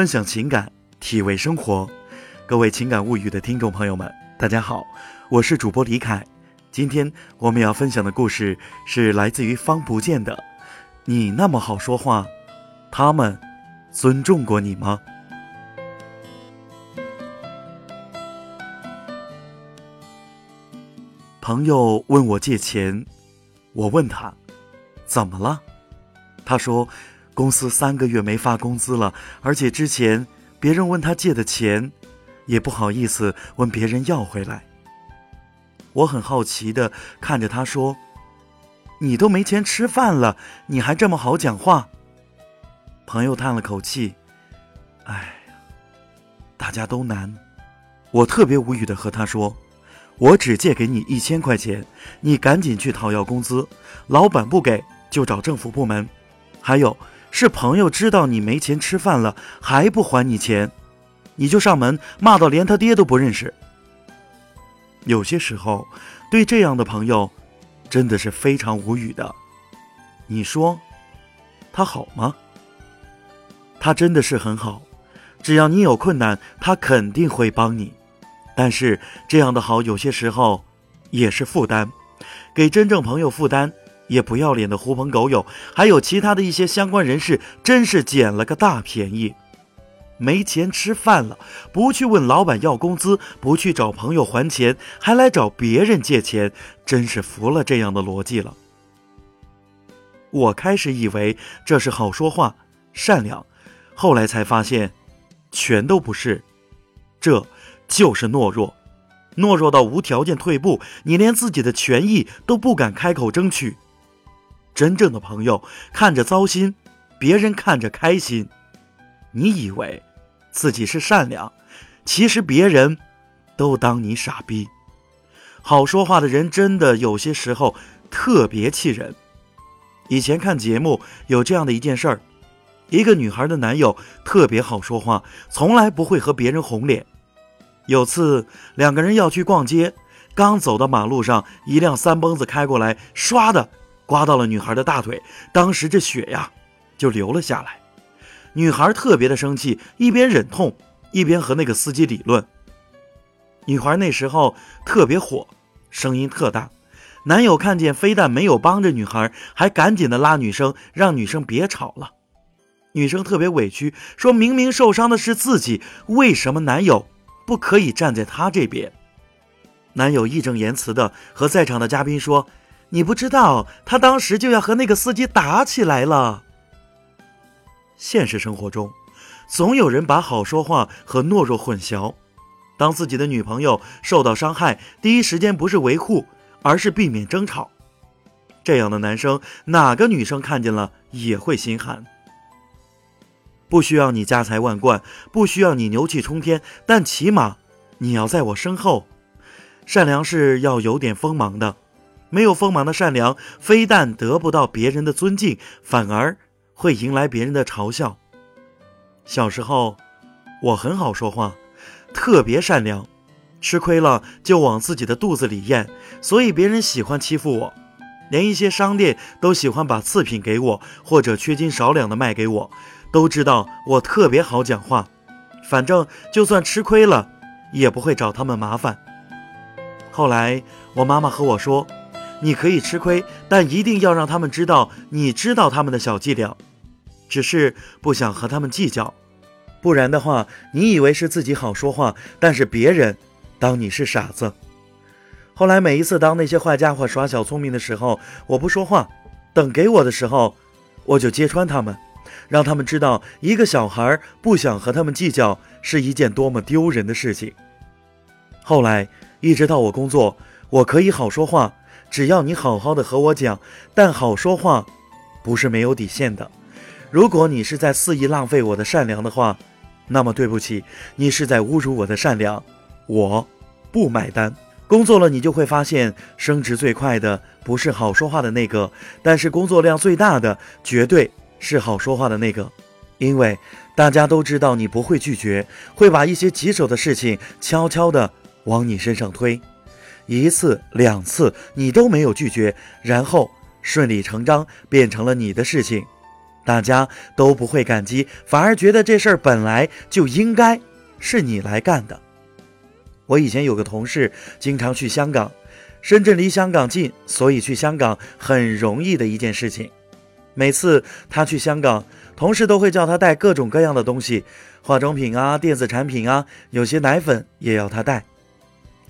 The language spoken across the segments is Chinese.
分享情感，体味生活。各位情感物语的听众朋友们，大家好，我是主播李凯。今天我们要分享的故事是来自于方不见的。你那么好说话，他们尊重过你吗？朋友问我借钱，我问他怎么了？他说公司三个月没发工资了，而且之前别人问他借的钱，也不好意思问别人要回来。我很好奇的看着他说：“你都没钱吃饭了，你还这么好讲话？”朋友叹了口气：“哎，大家都难。”我特别无语的和他说。我只借给你一千块钱，你赶紧去讨要工资，老板不给就找政府部门。还有是朋友知道你没钱吃饭了还不还你钱，你就上门骂到连他爹都不认识。有些时候，对这样的朋友，真的是非常无语的。你说，他好吗？他真的是很好，只要你有困难，他肯定会帮你。但是这样的好，有些时候也是负担，给真正朋友负担，也不要脸的狐朋狗友，还有其他的一些相关人士，真是捡了个大便宜。没钱吃饭了，不去问老板要工资，不去找朋友还钱，还来找别人借钱，真是服了这样的逻辑了。我开始以为这是好说话、善良，后来才发现，全都不是，这。就是懦弱，懦弱到无条件退步，你连自己的权益都不敢开口争取。真正的朋友看着糟心，别人看着开心。你以为自己是善良，其实别人都当你傻逼。好说话的人真的有些时候特别气人。以前看节目有这样的一件事儿：一个女孩的男友特别好说话，从来不会和别人红脸。有次两个人要去逛街，刚走到马路上，一辆三蹦子开过来，唰的刮到了女孩的大腿，当时这血呀就流了下来。女孩特别的生气，一边忍痛，一边和那个司机理论。女孩那时候特别火，声音特大。男友看见，非但没有帮着女孩，还赶紧的拉女生，让女生别吵了。女生特别委屈，说明明受伤的是自己，为什么男友？不可以站在他这边。男友义正言辞的和在场的嘉宾说：“你不知道，他当时就要和那个司机打起来了。”现实生活中，总有人把好说话和懦弱混淆。当自己的女朋友受到伤害，第一时间不是维护，而是避免争吵。这样的男生，哪个女生看见了也会心寒。不需要你家财万贯，不需要你牛气冲天，但起码你要在我身后。善良是要有点锋芒的，没有锋芒的善良，非但得不到别人的尊敬，反而会迎来别人的嘲笑。小时候，我很好说话，特别善良，吃亏了就往自己的肚子里咽，所以别人喜欢欺负我，连一些商店都喜欢把次品给我，或者缺斤少两的卖给我。都知道我特别好讲话，反正就算吃亏了，也不会找他们麻烦。后来我妈妈和我说：“你可以吃亏，但一定要让他们知道你知道他们的小伎俩，只是不想和他们计较。不然的话，你以为是自己好说话，但是别人当你是傻子。”后来每一次当那些坏家伙耍小聪明的时候，我不说话，等给我的时候，我就揭穿他们。让他们知道，一个小孩不想和他们计较是一件多么丢人的事情。后来，一直到我工作，我可以好说话，只要你好好的和我讲。但好说话，不是没有底线的。如果你是在肆意浪费我的善良的话，那么对不起，你是在侮辱我的善良，我不买单。工作了，你就会发现，升职最快的不是好说话的那个，但是工作量最大的绝对。是好说话的那个，因为大家都知道你不会拒绝，会把一些棘手的事情悄悄地往你身上推，一次两次你都没有拒绝，然后顺理成章变成了你的事情，大家都不会感激，反而觉得这事儿本来就应该是你来干的。我以前有个同事，经常去香港，深圳离香港近，所以去香港很容易的一件事情。每次他去香港，同事都会叫他带各种各样的东西，化妆品啊、电子产品啊，有些奶粉也要他带，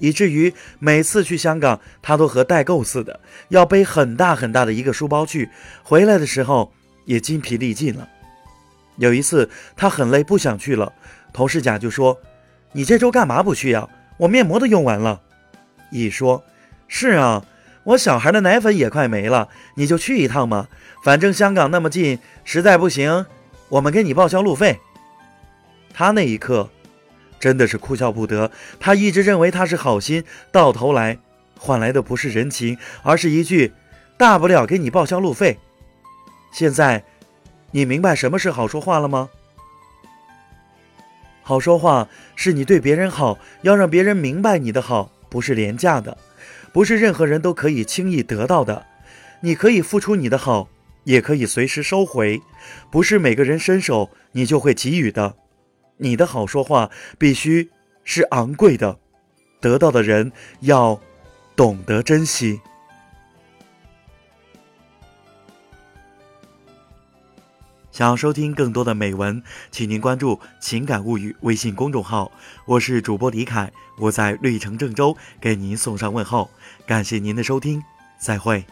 以至于每次去香港，他都和代购似的，要背很大很大的一个书包去，回来的时候也筋疲力尽了。有一次他很累，不想去了，同事甲就说：“你这周干嘛不去呀？我面膜都用完了。”乙说：“是啊。”我小孩的奶粉也快没了，你就去一趟嘛，反正香港那么近，实在不行，我们给你报销路费。他那一刻真的是哭笑不得，他一直认为他是好心，到头来换来的不是人情，而是一句“大不了给你报销路费”。现在你明白什么是好说话了吗？好说话是你对别人好，要让别人明白你的好不是廉价的。不是任何人都可以轻易得到的，你可以付出你的好，也可以随时收回。不是每个人伸手你就会给予的，你的好说话必须是昂贵的，得到的人要懂得珍惜。想要收听更多的美文，请您关注“情感物语”微信公众号。我是主播李凯，我在绿城郑州给您送上问候，感谢您的收听，再会。